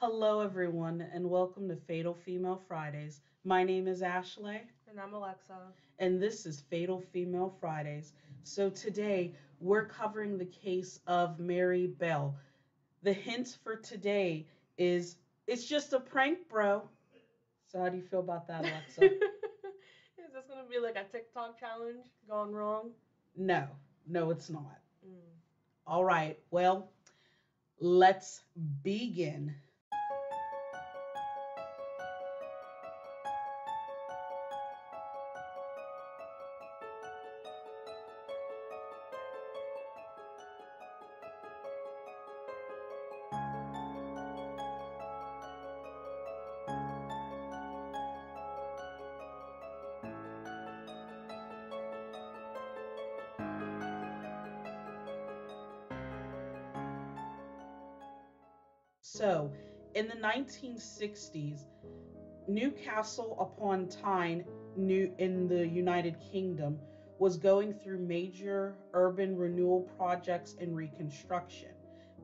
Hello, everyone, and welcome to Fatal Female Fridays. My name is Ashley. And I'm Alexa. And this is Fatal Female Fridays. So today we're covering the case of Mary Bell. The hint for today is it's just a prank, bro. So how do you feel about that, Alexa? is this gonna be like a TikTok challenge gone wrong? No, no, it's not. Mm. All right, well, let's begin. 1960s, Newcastle upon Tyne, New in the United Kingdom, was going through major urban renewal projects and reconstruction.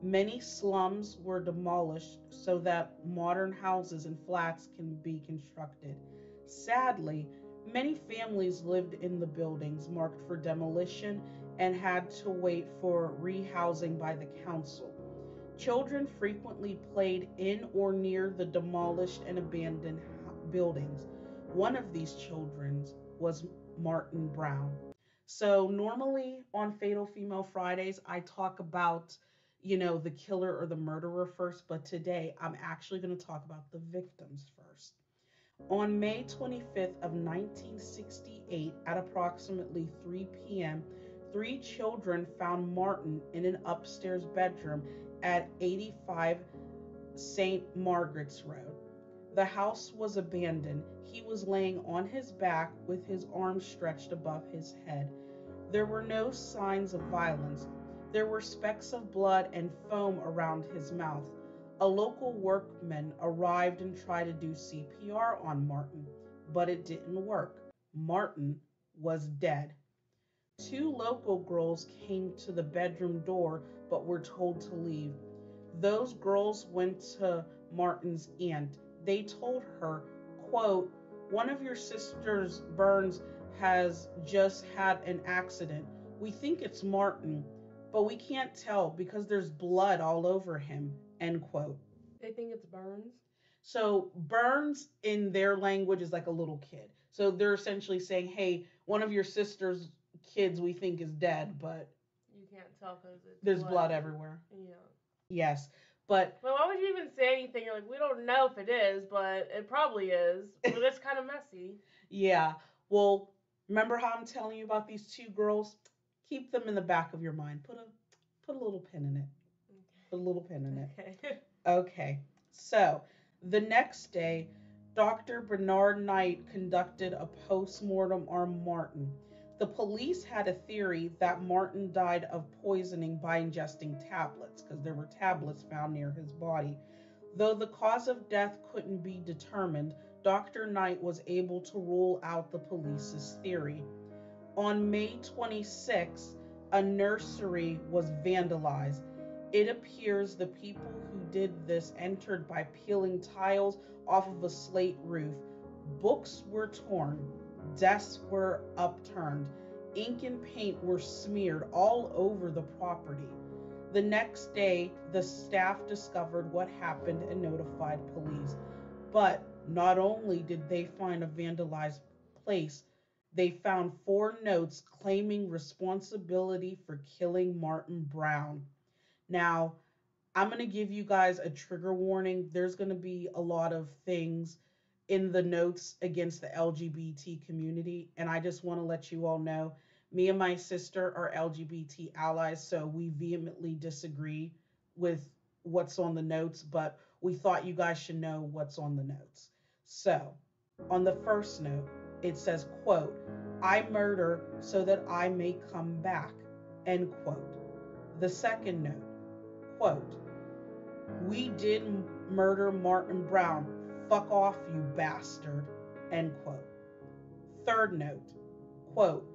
Many slums were demolished so that modern houses and flats can be constructed. Sadly, many families lived in the buildings marked for demolition and had to wait for rehousing by the council. Children frequently played in or near the demolished and abandoned buildings. One of these children was Martin Brown. So, normally on Fatal Female Fridays, I talk about, you know, the killer or the murderer first, but today I'm actually going to talk about the victims first. On May 25th of 1968 at approximately 3 p.m., three children found Martin in an upstairs bedroom at 85 St. Margaret's Road. The house was abandoned. He was laying on his back with his arms stretched above his head. There were no signs of violence. There were specks of blood and foam around his mouth. A local workman arrived and tried to do CPR on Martin, but it didn't work. Martin was dead. Two local girls came to the bedroom door but were told to leave. Those girls went to Martin's aunt. They told her, quote, one of your sisters, Burns, has just had an accident. We think it's Martin, but we can't tell because there's blood all over him, end quote. They think it's Burns? So Burns in their language is like a little kid. So they're essentially saying, hey, one of your sisters kids we think is dead, but you can't tell because there's blood. blood everywhere. Yeah. Yes, but. Well, why would you even say anything? You're like, we don't know if it is, but it probably is. But it's kind of messy. Yeah. Well, remember how I'm telling you about these two girls? Keep them in the back of your mind. Put a put a little pin in it. Okay. Put a little pin in it. Okay. okay. So the next day, Dr. Bernard Knight conducted a post mortem on Martin. The police had a theory that Martin died of poisoning by ingesting tablets, because there were tablets found near his body. Though the cause of death couldn't be determined, Dr. Knight was able to rule out the police's theory. On May 26, a nursery was vandalized. It appears the people who did this entered by peeling tiles off of a slate roof. Books were torn desks were upturned, ink and paint were smeared all over the property. The next day, the staff discovered what happened and notified police. But not only did they find a vandalized place, they found four notes claiming responsibility for killing Martin Brown. Now, I'm going to give you guys a trigger warning. There's going to be a lot of things in the notes against the LGBT community. And I just want to let you all know me and my sister are LGBT allies, so we vehemently disagree with what's on the notes, but we thought you guys should know what's on the notes. So, on the first note, it says, quote, I murder so that I may come back, end quote. The second note, quote, we did murder Martin Brown Fuck off, you bastard. End quote. Third note, quote,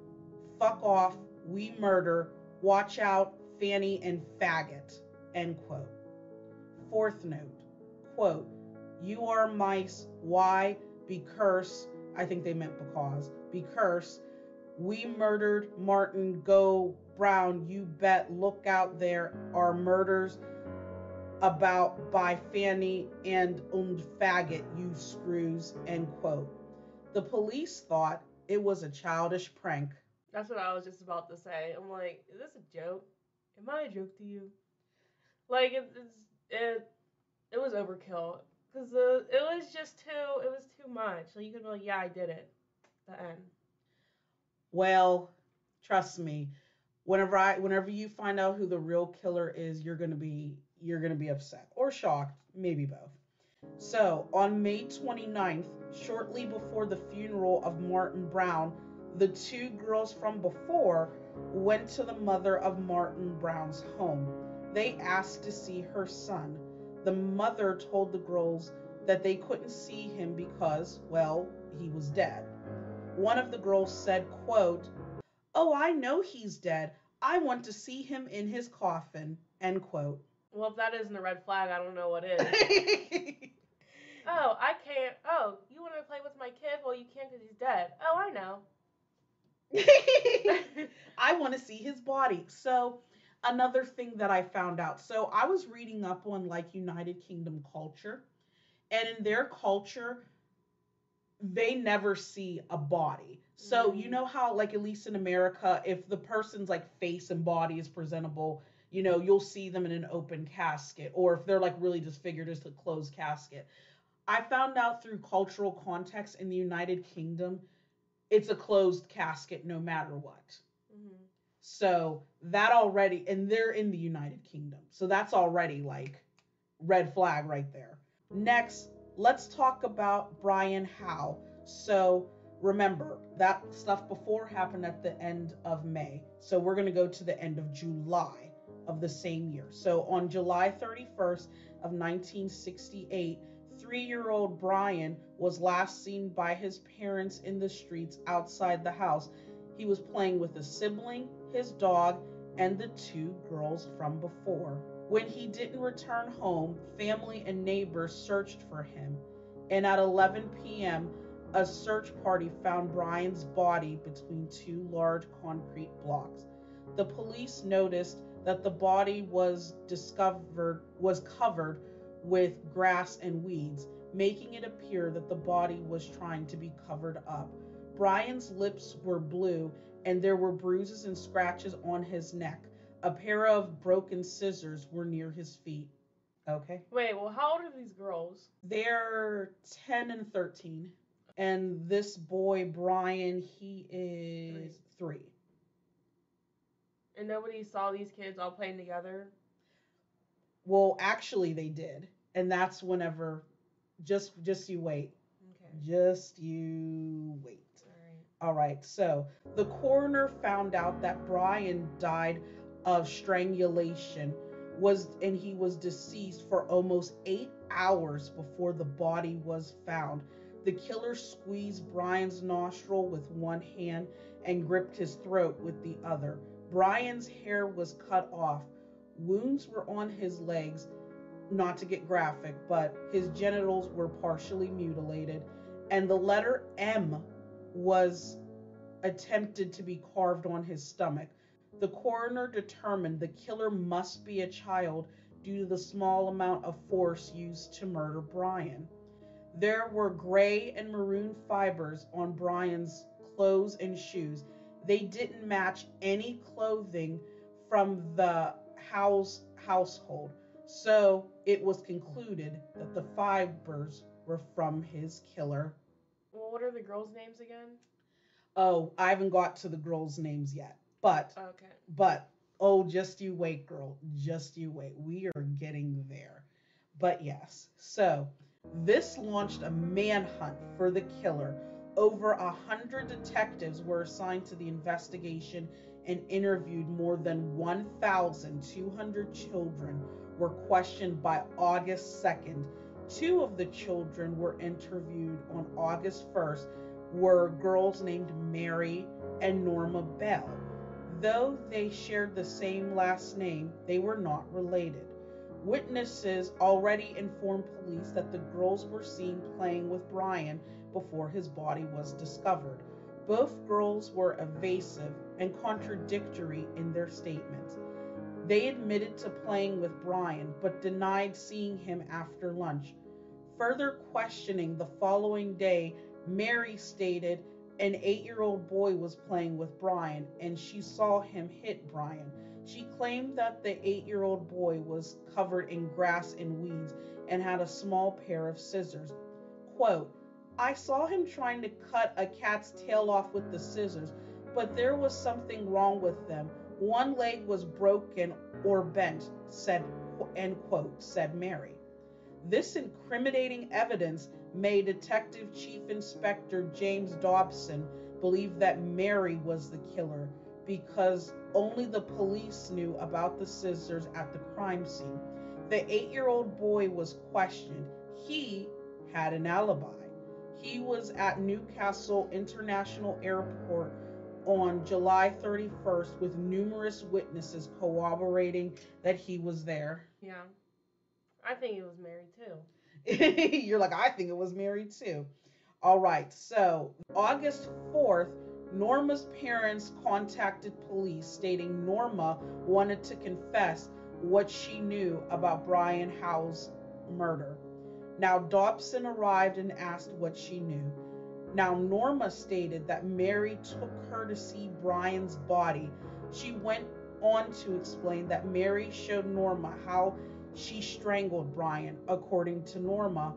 fuck off, we murder, watch out, Fanny and faggot. End quote. Fourth note, quote, You are mice. Why? Because, I think they meant because, because we murdered Martin Go Brown. You bet. Look out. There are murders about by Fanny and und faggot, you screws. End quote. The police thought it was a childish prank. That's what I was just about to say. I'm like, is this a joke? Am I a joke to you? Like it, it's it it was overkill because the it was just too it was too much. Like you could be like, yeah, I did it. The end. Well, trust me, whenever I whenever you find out who the real killer is, you're gonna be you're gonna be upset or shocked, maybe both. So on May 29th, shortly before the funeral of Martin Brown, the two girls from before went to the mother of Martin Brown's home. They asked to see her son. The mother told the girls that they couldn't see him because, well, he was dead. One of the girls said, quote, Oh, I know he's dead. I want to see him in his coffin, end quote. Well, if that isn't a red flag, I don't know what is. oh, I can't. Oh, you want to play with my kid? Well, you can't because he's dead. Oh, I know. I want to see his body. So, another thing that I found out. So, I was reading up on like United Kingdom culture, and in their culture, they never see a body. So, mm-hmm. you know how, like, at least in America, if the person's like face and body is presentable, you know, you'll see them in an open casket, or if they're like really disfigured, just a closed casket. I found out through cultural context in the United Kingdom, it's a closed casket no matter what. Mm-hmm. So that already, and they're in the United Kingdom. So that's already like red flag right there. Next, let's talk about Brian Howe. So remember, that stuff before happened at the end of May. So we're going to go to the end of July of the same year. So on July 31st of 1968, three year old Brian was last seen by his parents in the streets outside the house. He was playing with a sibling, his dog, and the two girls from before. When he didn't return home, family and neighbors searched for him, and at 11 p.m., a search party found Brian's body between two large concrete blocks. The police noticed that the body was discovered was covered with grass and weeds, making it appear that the body was trying to be covered up. Brian's lips were blue, and there were bruises and scratches on his neck. A pair of broken scissors were near his feet. Okay. Wait, well, how old are these girls? They're 10 and 13. And this boy, Brian, he is three. And nobody saw these kids all playing together? Well, actually, they did, and that's whenever. Just, just you wait. Okay. Just you wait. All right. All right. So the coroner found out that Brian died of strangulation was and he was deceased for almost eight hours before the body was found. The killer squeezed Brian's nostril with one hand and gripped his throat with the other. Brian's hair was cut off, Wounds were on his legs, not to get graphic, but his genitals were partially mutilated, and the letter M was attempted to be carved on his stomach. The coroner determined the killer must be a child due to the small amount of force used to murder Brian. There were gray and maroon fibers on Brian's clothes and shoes. They didn't match any clothing from the Howe's household. So it was concluded that the fibers were from his killer. Well, what are the girls' names again? Oh, I haven't got to the girls' names yet. But oh, okay. But oh, just you wait, girl. Just you wait. We are getting there. But yes. So this launched a manhunt for the killer. Over a hundred detectives were assigned to the investigation and interviewed more than 1,200 children were questioned by August 2nd. Two of the children were interviewed on August 1st were girls named Mary and Norma Bell. Though they shared the same last name, they were not related. Witnesses already informed police that the girls were seen playing with Brian before his body was discovered. Both girls were evasive and contradictory in their statements. They admitted to playing with Brian but denied seeing him after lunch. Further questioning the following day, Mary stated an eight year old boy was playing with Brian and she saw him hit Brian. She claimed that the eight year old boy was covered in grass and weeds and had a small pair of scissors. Quote, I saw him trying to cut a cat's tail off with the scissors, but there was something wrong with them. One leg was broken or bent, said end quote, said Mary. This incriminating evidence made Detective Chief Inspector James Dobson believe that Mary was the killer because only the police knew about the scissors at the crime scene. The eight year old boy was questioned. He had an alibi. He was at Newcastle International Airport on July 31st with numerous witnesses corroborating that he was there. Yeah. I think it was Mary too. You're like, I think it was Mary too. All right, so August 4th, Norma's parents contacted police stating Norma wanted to confess what she knew about Brian Howe's murder. Now, Dobson arrived and asked what she knew. Now, Norma stated that Mary took her to see Brian's body. She went on to explain that Mary showed Norma how she strangled Brian, according to Norma.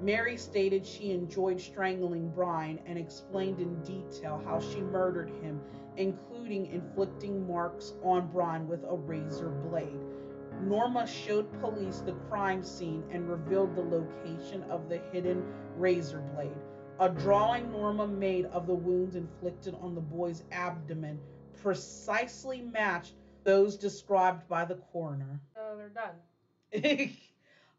Mary stated she enjoyed strangling Brian and explained in detail how she murdered him, including inflicting marks on Brian with a razor blade. Norma showed police the crime scene and revealed the location of the hidden razor blade. A drawing Norma made of the wounds inflicted on the boy's abdomen precisely matched those described by the coroner. Oh, they're done.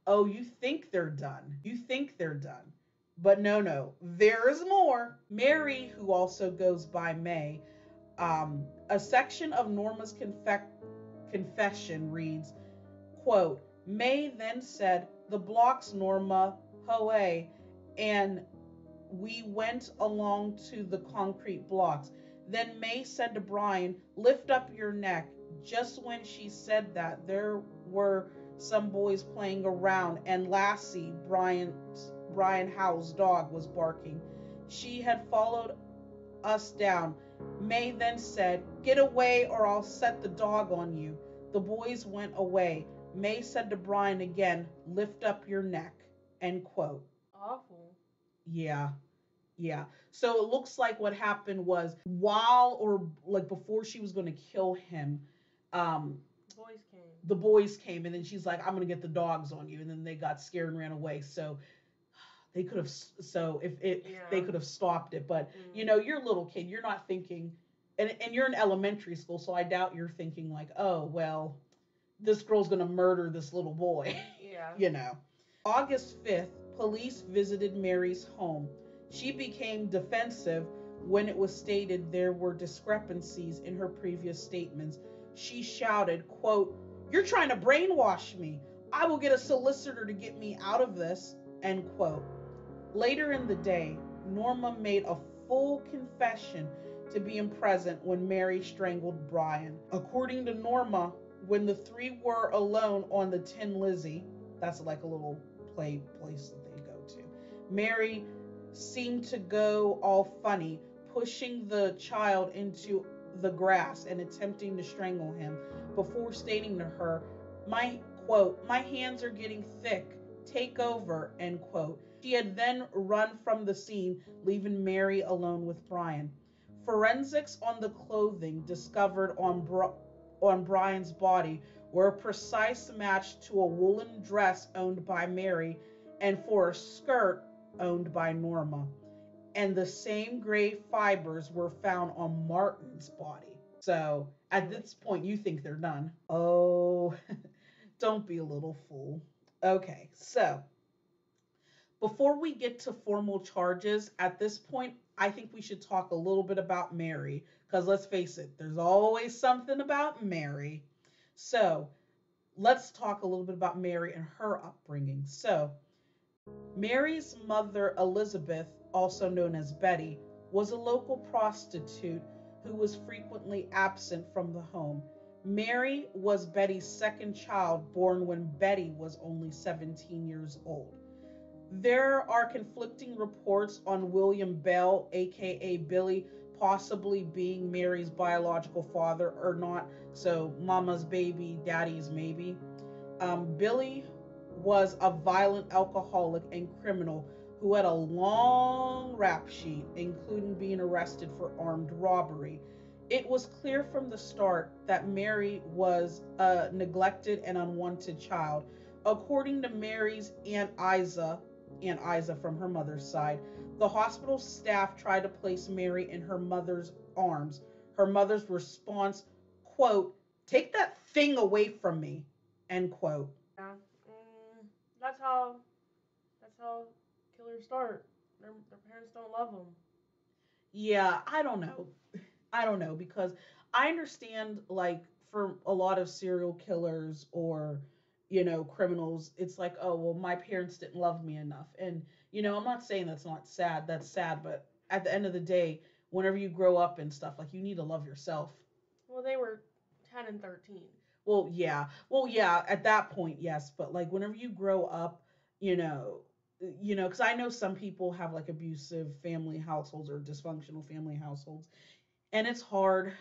oh, you think they're done. You think they're done. But no, no, there is more. Mary, who also goes by May, um, a section of Norma's confession reads, quote, May then said, the blocks, Norma, Hoe, and we went along to the concrete blocks. Then May said to Brian, lift up your neck. Just when she said that, there were some boys playing around, and Lassie, Brian's, Brian Howe's dog, was barking. She had followed us down. May then said, Get away or I'll set the dog on you. The boys went away. May said to Brian again, Lift up your neck. End quote. Awful. Yeah. Yeah. So it looks like what happened was while or like before she was going to kill him, um, boys came. The boys came, and then she's like, "I'm gonna get the dogs on you," and then they got scared and ran away. So they could have. So if it, yeah. they could have stopped it, but mm. you know, you're a little kid. You're not thinking, and and you're in elementary school, so I doubt you're thinking like, "Oh well, this girl's gonna murder this little boy." Yeah. you know. August 5th, police visited Mary's home. She became defensive when it was stated there were discrepancies in her previous statements she shouted, quote, You're trying to brainwash me. I will get a solicitor to get me out of this, end quote. Later in the day, Norma made a full confession to being present when Mary strangled Brian. According to Norma, when the three were alone on the Tin Lizzie, that's like a little play place that they go to, Mary seemed to go all funny, pushing the child into the grass and attempting to strangle him before stating to her, My quote, my hands are getting thick, take over, end quote. She had then run from the scene, leaving Mary alone with Brian. Forensics on the clothing discovered on, Bri- on Brian's body were a precise match to a woolen dress owned by Mary and for a skirt owned by Norma and the same gray fibers were found on Martin's body. So at this point, you think they're done. Oh, don't be a little fool. Okay, so before we get to formal charges, at this point, I think we should talk a little bit about Mary. Because let's face it, there's always something about Mary. So let's talk a little bit about Mary and her upbringing. So, Mary's mother, Elizabeth, also known as Betty, was a local prostitute who was frequently absent from the home. Mary was Betty's second child, born when Betty was only 17 years old. There are conflicting reports on William Bell, aka Billy, possibly being Mary's biological father or not. So, mama's baby, daddy's maybe. Um, Billy was a violent alcoholic and criminal who had a long rap sheet, including being arrested for armed robbery. It was clear from the start that Mary was a neglected and unwanted child. According to Mary's Aunt Isa, Aunt Isa from her mother's side, the hospital staff tried to place Mary in her mother's arms. Her mother's response, quote, take that thing away from me, end quote. Yeah, mm, that's how, that's how killers start. Their, their parents don't love them. Yeah, I don't know. I don't know because I understand like for a lot of serial killers or you know criminals it's like oh well my parents didn't love me enough. And you know i'm not saying that's not sad that's sad but at the end of the day whenever you grow up and stuff like you need to love yourself. Well they were 10 and 13 well yeah. Well yeah at that point yes but like whenever you grow up you know you know because i know some people have like abusive family households or dysfunctional family households and it's hard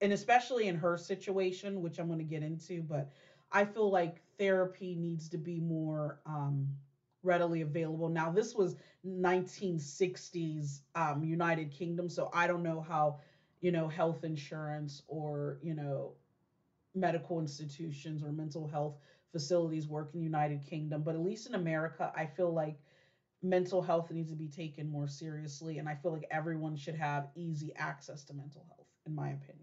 and especially in her situation which i'm going to get into but i feel like therapy needs to be more um, readily available. Now this was 1960s um, united kingdom so i don't know how you know health insurance or you know medical institutions or mental health facilities work in united kingdom but at least in america i feel like mental health needs to be taken more seriously and i feel like everyone should have easy access to mental health in my opinion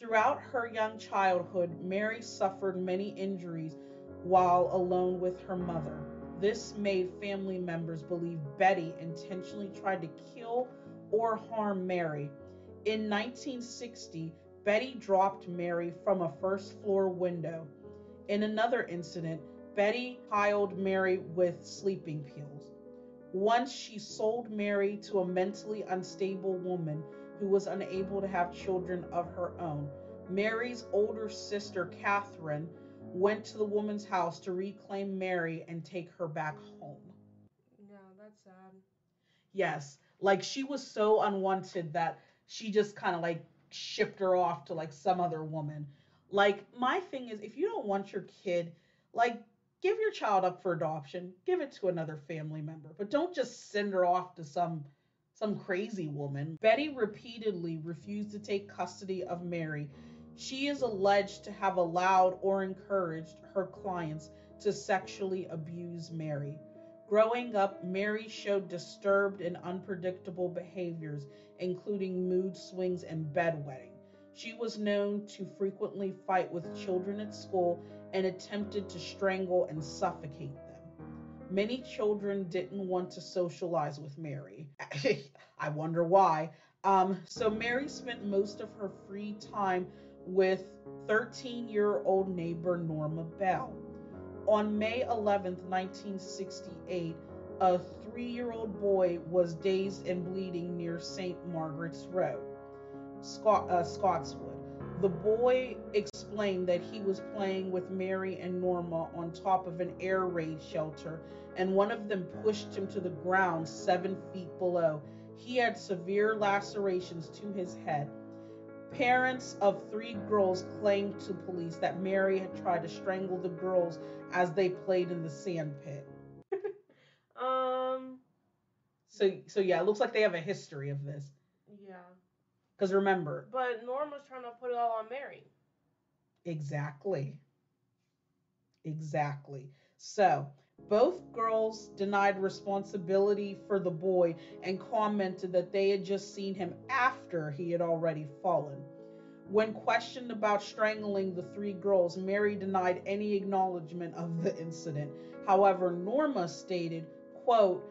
throughout her young childhood mary suffered many injuries while alone with her mother. This made family members believe betty intentionally tried to kill or harm mary. In 1960 betty dropped mary from a first floor window. In another incident betty piled mary with sleeping pills. Once she sold Mary to a mentally unstable woman who was unable to have children of her own. Mary's older sister, Catherine, went to the woman's house to reclaim Mary and take her back home. Yeah, that's sad. Yes, like she was so unwanted that she just kind of like shipped her off to like some other woman. Like, my thing is, if you don't want your kid, like, give your child up for adoption, give it to another family member, but don't just send her off to some some crazy woman. Betty repeatedly refused to take custody of Mary. She is alleged to have allowed or encouraged her clients to sexually abuse Mary. Growing up, Mary showed disturbed and unpredictable behaviors, including mood swings and bedwetting. She was known to frequently fight with children at school and attempted to strangle and suffocate. Many children didn't want to socialize with Mary. I wonder why. Um, so Mary spent most of her free time with 13 year old neighbor Norma Bell. On May 11, 1968, a three year old boy was dazed and bleeding near St. Margaret's Road, Scott, uh, Scotswood. The boy explained that he was playing with Mary and Norma on top of an air raid shelter, and one of them pushed him to the ground seven feet below. He had severe lacerations to his head. Parents of three girls claimed to police that Mary had tried to strangle the girls as they played in the sand pit. um. So so yeah, it looks like they have a history of this. Yeah. Because remember. But Norma's trying to put it all on Mary. Exactly. Exactly. So, both girls denied responsibility for the boy and commented that they had just seen him after he had already fallen. When questioned about strangling the three girls, Mary denied any acknowledgement of the incident. However, Norma stated, quote,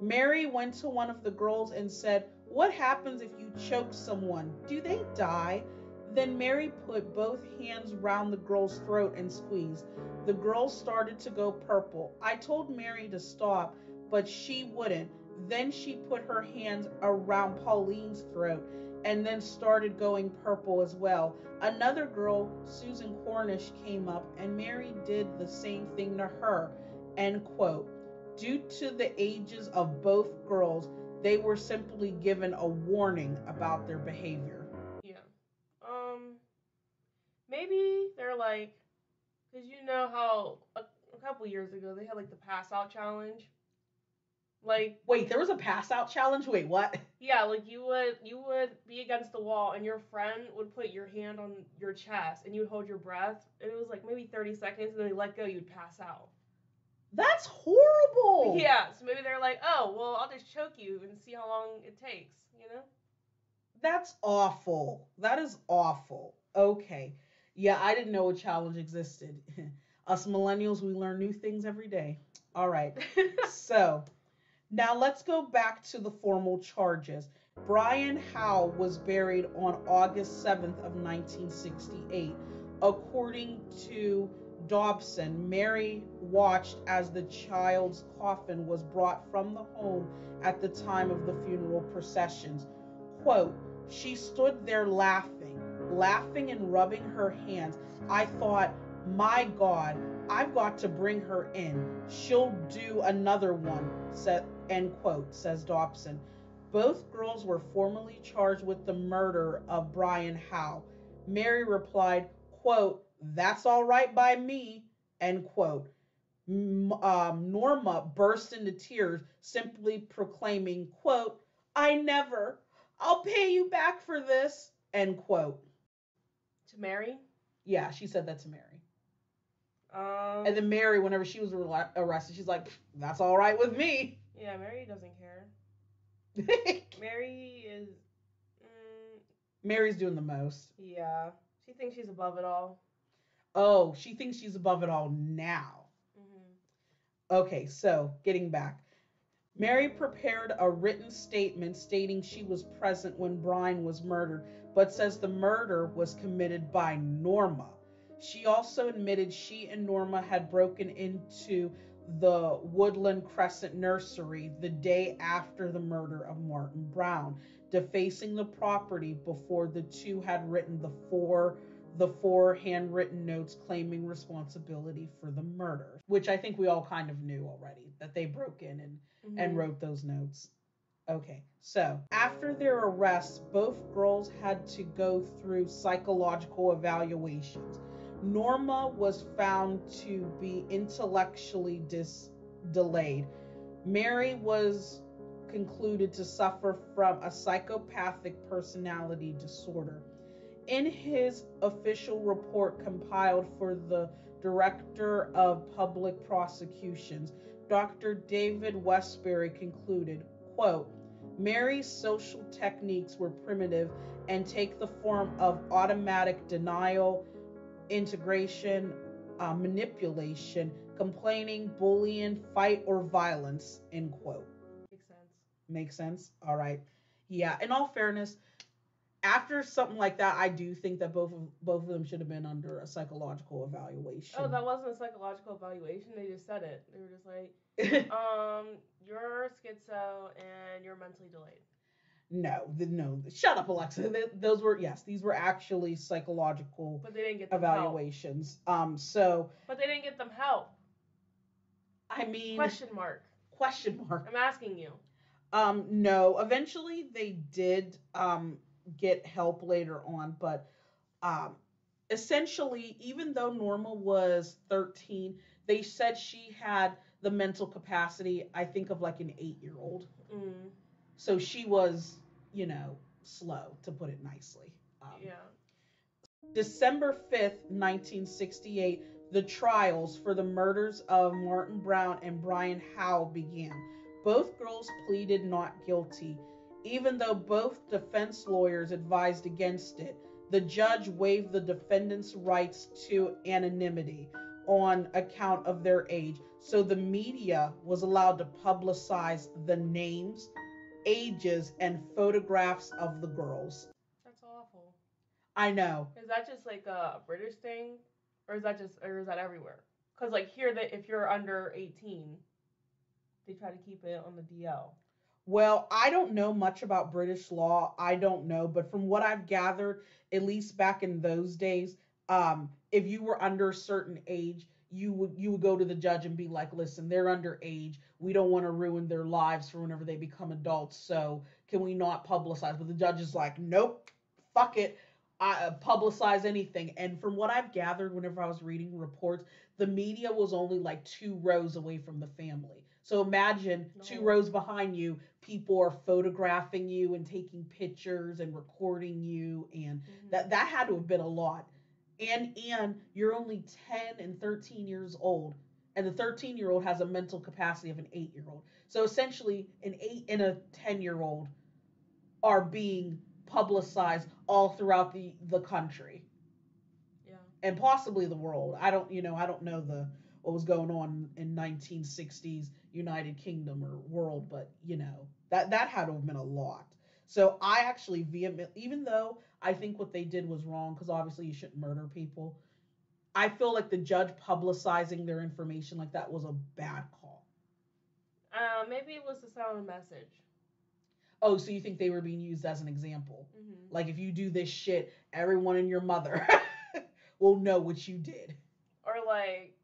Mary went to one of the girls and said, what happens if you choke someone? Do they die? Then Mary put both hands round the girl's throat and squeezed. The girl started to go purple. I told Mary to stop, but she wouldn't. Then she put her hands around Pauline's throat and then started going purple as well. Another girl, Susan Cornish, came up and Mary did the same thing to her. End quote. Due to the ages of both girls, they were simply given a warning about their behavior. Maybe they're like, because you know how a, a couple years ago they had like the pass out challenge. Like wait, there was a pass out challenge. Wait, what? Yeah, like you would you would be against the wall and your friend would put your hand on your chest and you would hold your breath and it was like maybe 30 seconds and then they let go you'd pass out. That's horrible. Yeah, so maybe they're like, "Oh, well, I'll just choke you and see how long it takes," you know? That's awful. That is awful. Okay. Yeah, I didn't know a challenge existed. Us millennials, we learn new things every day. All right. so, now let's go back to the formal charges. Brian Howe was buried on August 7th of 1968. According to Dobson, Mary watched as the child's coffin was brought from the home at the time of the funeral processions. Quote, she stood there laughing, laughing and rubbing her hands. I thought, my God, I've got to bring her in. She'll do another one, said, end quote, says Dobson. Both girls were formally charged with the murder of Brian Howe. Mary replied, quote, that's all right by me, end quote. Um, Norma burst into tears, simply proclaiming, quote, I never, I'll pay you back for this, end quote. To Mary? Yeah, she said that to Mary. Um, and then Mary, whenever she was arrested, she's like, "That's all right with me." Yeah, Mary doesn't care. Mary is. Mm, Mary's doing the most. Yeah, she thinks she's above it all. Oh, she thinks she's above it all now. Mm-hmm. Okay, so getting back. Mary prepared a written statement stating she was present when Brian was murdered, but says the murder was committed by Norma. She also admitted she and Norma had broken into the Woodland Crescent nursery the day after the murder of Martin Brown, defacing the property before the two had written the four the four handwritten notes claiming responsibility for the murder, which I think we all kind of knew already that they broke in and mm-hmm. and wrote those notes. Okay, so after their arrests, both girls had to go through psychological evaluations. Norma was found to be intellectually dis- delayed. Mary was concluded to suffer from a psychopathic personality disorder. In his official report compiled for the Director of Public Prosecutions, Dr. David Westbury concluded, quote, Mary's social techniques were primitive and take the form of automatic denial, integration, uh, manipulation, complaining, bullying, fight, or violence, end quote. Makes sense. Makes sense? All right. Yeah, in all fairness, after something like that, I do think that both of both of them should have been under a psychological evaluation. Oh, that wasn't a psychological evaluation. They just said it. They were just like, um, you're schizo and you're mentally delayed. No, the, no. Shut up, Alexa. those were yes, these were actually psychological. But they didn't get evaluations. Help. Um, so. But they didn't get them help. I mean. Question mark. Question mark. I'm asking you. Um, no. Eventually, they did um get help later on, but um, essentially, even though Norma was 13, they said she had the mental capacity, I think, of like an eight-year-old. Mm. So she was, you know, slow, to put it nicely. Um, yeah. December 5th, 1968, the trials for the murders of Martin Brown and Brian Howe began. Both girls pleaded not guilty. Even though both defense lawyers advised against it, the judge waived the defendants' rights to anonymity on account of their age, so the media was allowed to publicize the names, ages and photographs of the girls. That's awful. I know. Is that just like a British thing, or is that just, or is that everywhere? Because like here, that if you're under 18, they try to keep it on the DL. Well, I don't know much about British law. I don't know, but from what I've gathered, at least back in those days, um, if you were under a certain age, you would you would go to the judge and be like, "Listen, they're underage. We don't want to ruin their lives for whenever they become adults. So can we not publicize?" But the judge is like, "Nope, fuck it. I uh, publicize anything." And from what I've gathered, whenever I was reading reports, the media was only like two rows away from the family. So imagine no. two rows behind you, people are photographing you and taking pictures and recording you, and mm-hmm. that that had to have been a lot. And and you're only 10 and 13 years old and the 13 year old has a mental capacity of an 8 year old so essentially an 8 and a 10 year old are being publicized all throughout the the country. Yeah. And possibly the world. I don't you know i don't know the what was going on in 1960s united kingdom or world but you know that that had to have been a lot so i actually vehemently even though I think what they did was wrong because obviously you shouldn't murder people. I feel like the judge publicizing their information like that was a bad call. Uh, maybe it was a a message. Oh, so you think they were being used as an example? Mm-hmm. Like if you do this shit, everyone and your mother will know what you did. Or like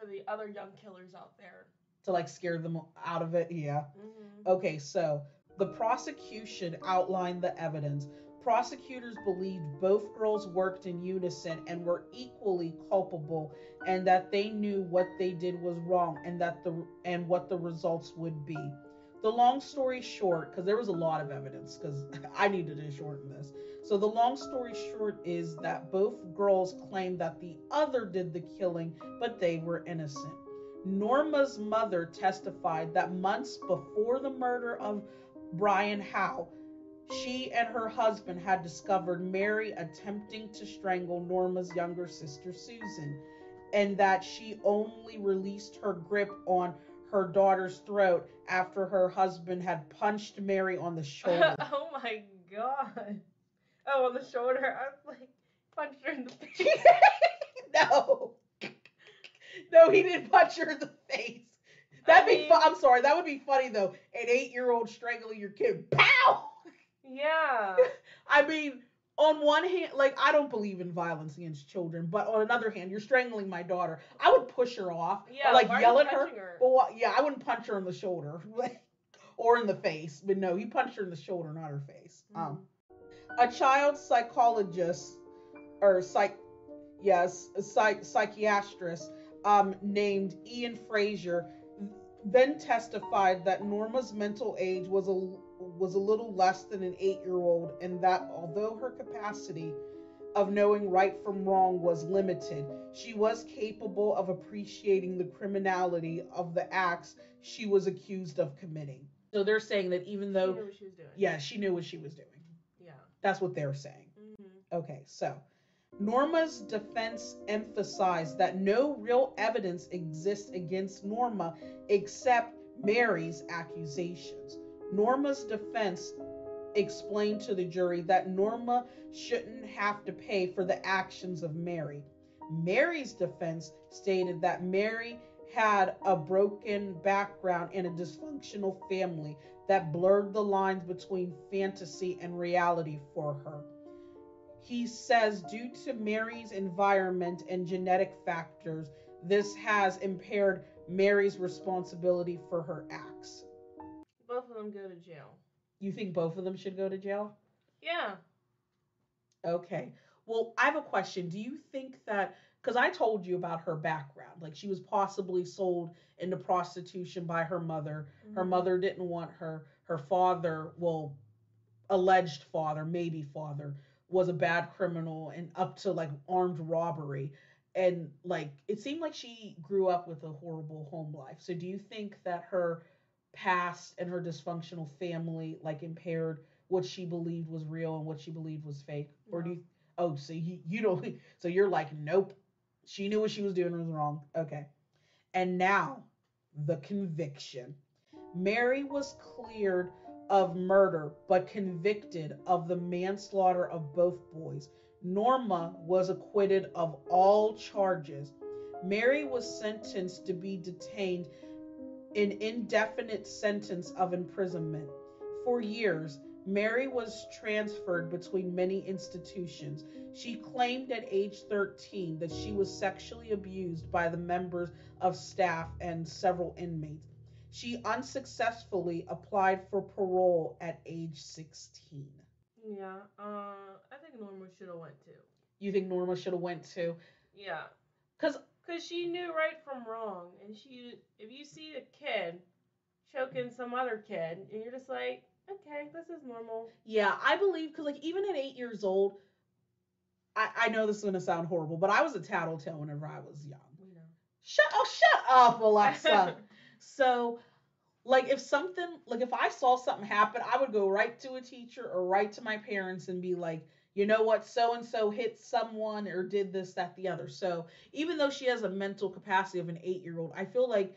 for the other young killers out there. To like scare them out of it, yeah. Mm-hmm. Okay, so the prosecution outlined the evidence Prosecutors believed both girls worked in unison and were equally culpable and that they knew what they did was wrong and that the and what the results would be. The long story short, because there was a lot of evidence, because I needed to shorten this. So the long story short is that both girls claimed that the other did the killing, but they were innocent. Norma's mother testified that months before the murder of Brian Howe, she and her husband had discovered Mary attempting to strangle Norma's younger sister Susan, and that she only released her grip on her daughter's throat after her husband had punched Mary on the oh shoulder. oh my god. Oh, on the shoulder. I was like, punched her in the face. no. No, he didn't punch her in the face. That'd I be. Mean, fu- I'm sorry. That would be funny though. An eight-year-old strangling your kid. Pow! Yeah. I mean, on one hand, like I don't believe in violence against children, but on another hand, you're strangling my daughter. I would push her off, yeah, or like yell at her. her? Well, yeah, I wouldn't punch her in the shoulder or in the face. But no, he punched her in the shoulder, not her face. Mm. Um, a child psychologist or psych, yes, a psych psychiatrist um, named Ian Fraser then testified that Norma's mental age was a was a little less than an eight year old, and that although her capacity of knowing right from wrong was limited, she was capable of appreciating the criminality of the acts she was accused of committing. So they're saying that even though. She knew what she was doing. Yeah, she knew what she was doing. Yeah. That's what they're saying. Mm-hmm. Okay, so. Norma's defense emphasized that no real evidence exists against Norma except Mary's accusations. Norma's defense explained to the jury that Norma shouldn't have to pay for the actions of Mary. Mary's defense stated that Mary had a broken background and a dysfunctional family that blurred the lines between fantasy and reality for her. He says, due to Mary's environment and genetic factors, this has impaired Mary's responsibility for her acts both of them go to jail. You think both of them should go to jail? Yeah. Okay. Well, I have a question. Do you think that because I told you about her background, like she was possibly sold into prostitution by her mother. Mm-hmm. Her mother didn't want her. Her father, well, alleged father, maybe father, was a bad criminal and up to like armed robbery. And like it seemed like she grew up with a horrible home life. So do you think that her past and her dysfunctional family like impaired what she believed was real and what she believed was fake? No. Or do you oh so you, you don't so you're like nope. She knew what she was doing was wrong. Okay. And now the conviction. Mary was cleared of murder but convicted of the manslaughter of both boys. Norma was acquitted of all charges. Mary was sentenced to be detained in indefinite sentence of imprisonment. For years, Mary was transferred between many institutions. She claimed at age 13 that she was sexually abused by the members of staff and several inmates. She unsuccessfully applied for parole at age 16. Yeah, uh, I think Norma should have went too. You think Norma should have went too? Yeah, cause cause she knew right from wrong, and she if you see a kid choking some other kid, and you're just like, okay, this is normal. Yeah, I believe because like even at eight years old, I I know this is gonna sound horrible, but I was a tattletale whenever I was young. We know. Shut oh shut up, Alexa. so like if something like if I saw something happen, I would go right to a teacher or right to my parents and be like, you know what, so and so hit someone or did this, that, the other. So even though she has a mental capacity of an eight year old, I feel like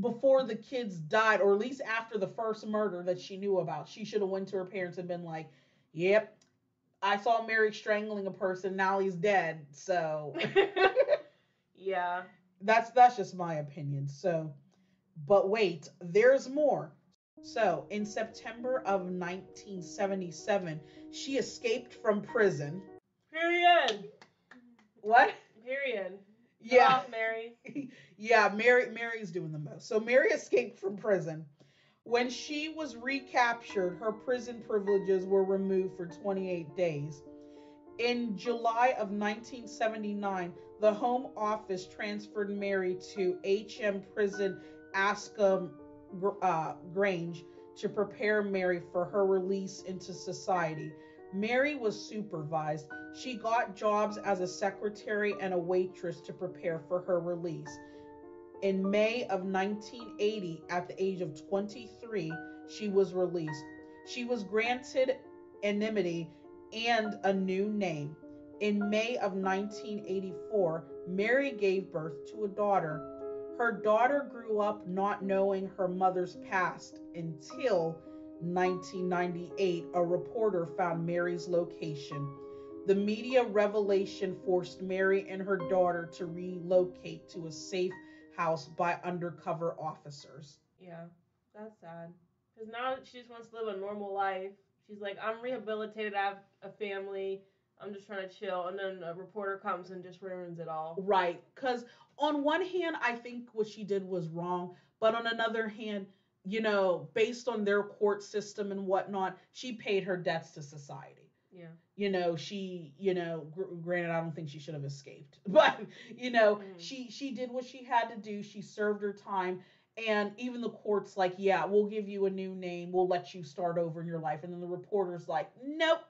before the kids died, or at least after the first murder that she knew about, she should have went to her parents and been like, "Yep, I saw Mary strangling a person. Now he's dead." So yeah, that's that's just my opinion. So, but wait, there's more. So, in September of 1977, she escaped from prison. Period. What? Period. Yeah. Off, Mary. yeah, Mary Mary's doing the most. So Mary escaped from prison. When she was recaptured, her prison privileges were removed for 28 days. In July of 1979, the Home Office transferred Mary to HM Prison Askham uh, Grange to prepare Mary for her release into society. Mary was supervised. She got jobs as a secretary and a waitress to prepare for her release. In May of 1980, at the age of 23, she was released. She was granted anonymity and a new name. In May of 1984, Mary gave birth to a daughter. Her daughter grew up not knowing her mother's past until 1998, a reporter found Mary's location. The media revelation forced Mary and her daughter to relocate to a safe house by undercover officers. Yeah, that's sad. Because now she just wants to live a normal life. She's like, I'm rehabilitated, I have a family, I'm just trying to chill. And then a reporter comes and just ruins it all. Right. Because on one hand, I think what she did was wrong. But on another hand, you know, based on their court system and whatnot, she paid her debts to society. Yeah. You know, she, you know, gr- granted, I don't think she should have escaped, but you know, mm. she she did what she had to do. She served her time, and even the court's like, yeah, we'll give you a new name, we'll let you start over in your life. And then the reporter's like, nope,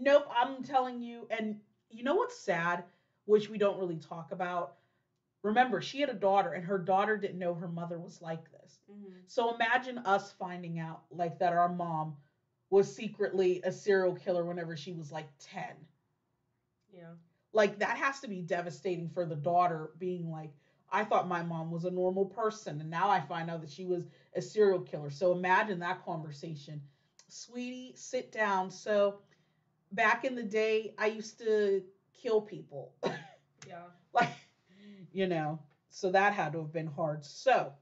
nope, I'm telling you. And you know what's sad, which we don't really talk about. Remember, she had a daughter, and her daughter didn't know her mother was like this. Mm-hmm. So imagine us finding out like that our mom was secretly a serial killer whenever she was like 10. Yeah. Like that has to be devastating for the daughter being like I thought my mom was a normal person and now I find out that she was a serial killer. So imagine that conversation. Sweetie, sit down. So back in the day I used to kill people. yeah. like you know, so that had to have been hard. So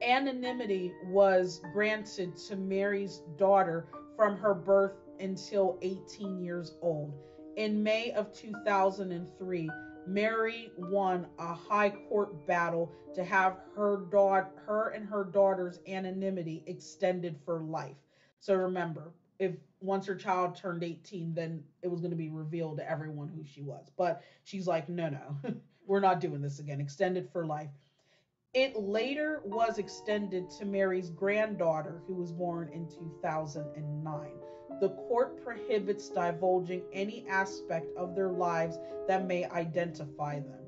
anonymity was granted to Mary's daughter from her birth until 18 years old. In May of 2003, Mary won a high court battle to have her daughter, her and her daughter's anonymity extended for life. So remember, if once her child turned 18, then it was going to be revealed to everyone who she was. But she's like, no, no, we're not doing this again. Extended for life. It later was extended to Mary's granddaughter, who was born in 2009. The court prohibits divulging any aspect of their lives that may identify them.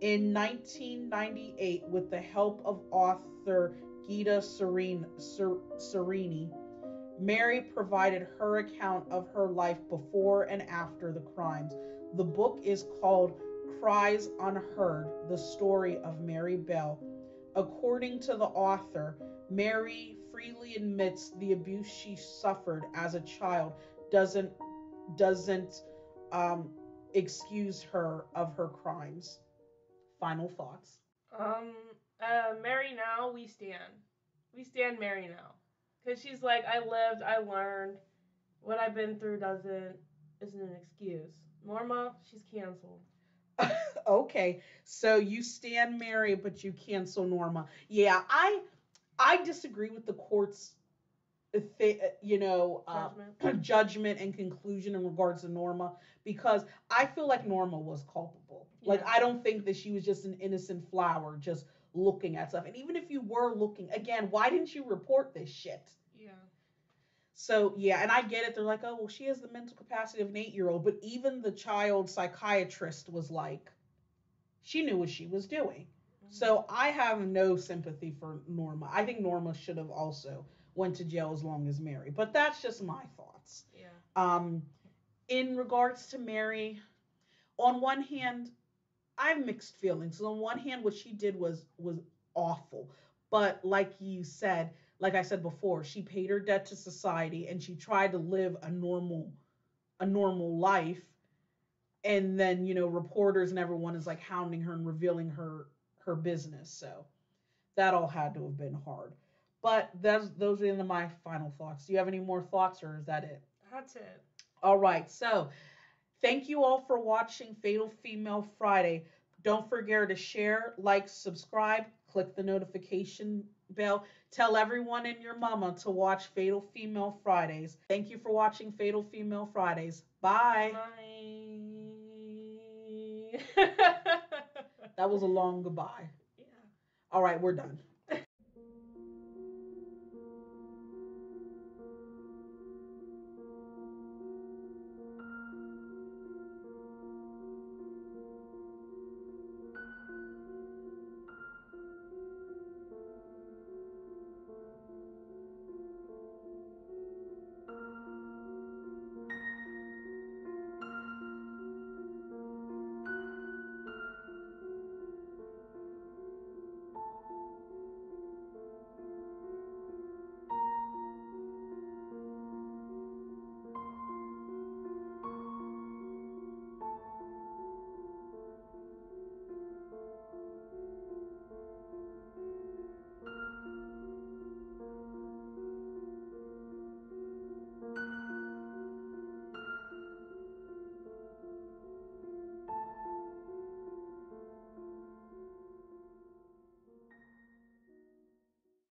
In 1998, with the help of author Gitta Serene, Sereny, Mary provided her account of her life before and after the crimes. The book is called Cries Unheard The Story of Mary Bell According to the author, Mary freely admits the abuse she suffered as a child doesn't doesn't um, excuse her of her crimes. Final thoughts. Um, uh, Mary now we stand. We stand Mary now, cause she's like, I lived, I learned. What I've been through doesn't isn't an excuse. Norma, she's canceled. okay, so you stand Mary, but you cancel Norma. Yeah, I I disagree with the court's you know, uh, judgment. judgment. and conclusion in regards to Norma because I feel like Norma was culpable. Yeah. Like I don't think that she was just an innocent flower just looking at stuff. And even if you were looking, again, why didn't you report this shit? So yeah, and I get it. They're like, oh well, she has the mental capacity of an eight-year-old, but even the child psychiatrist was like, she knew what she was doing. Mm-hmm. So I have no sympathy for Norma. I think Norma should have also went to jail as long as Mary. But that's just my thoughts. Yeah. Um, in regards to Mary, on one hand, I have mixed feelings. On one hand, what she did was was awful. But like you said, like I said before, she paid her debt to society and she tried to live a normal a normal life. And then, you know, reporters and everyone is like hounding her and revealing her her business. So that all had to have been hard. But those those are the, my final thoughts. Do you have any more thoughts, or is that it? That's it. All right. So, thank you all for watching Fatal Female Friday. Don't forget to share, like, subscribe, click the notification bell. Tell everyone and your mama to watch Fatal Female Fridays. Thank you for watching Fatal Female Fridays. Bye. Bye. that was a long goodbye. Yeah. All right, we're done.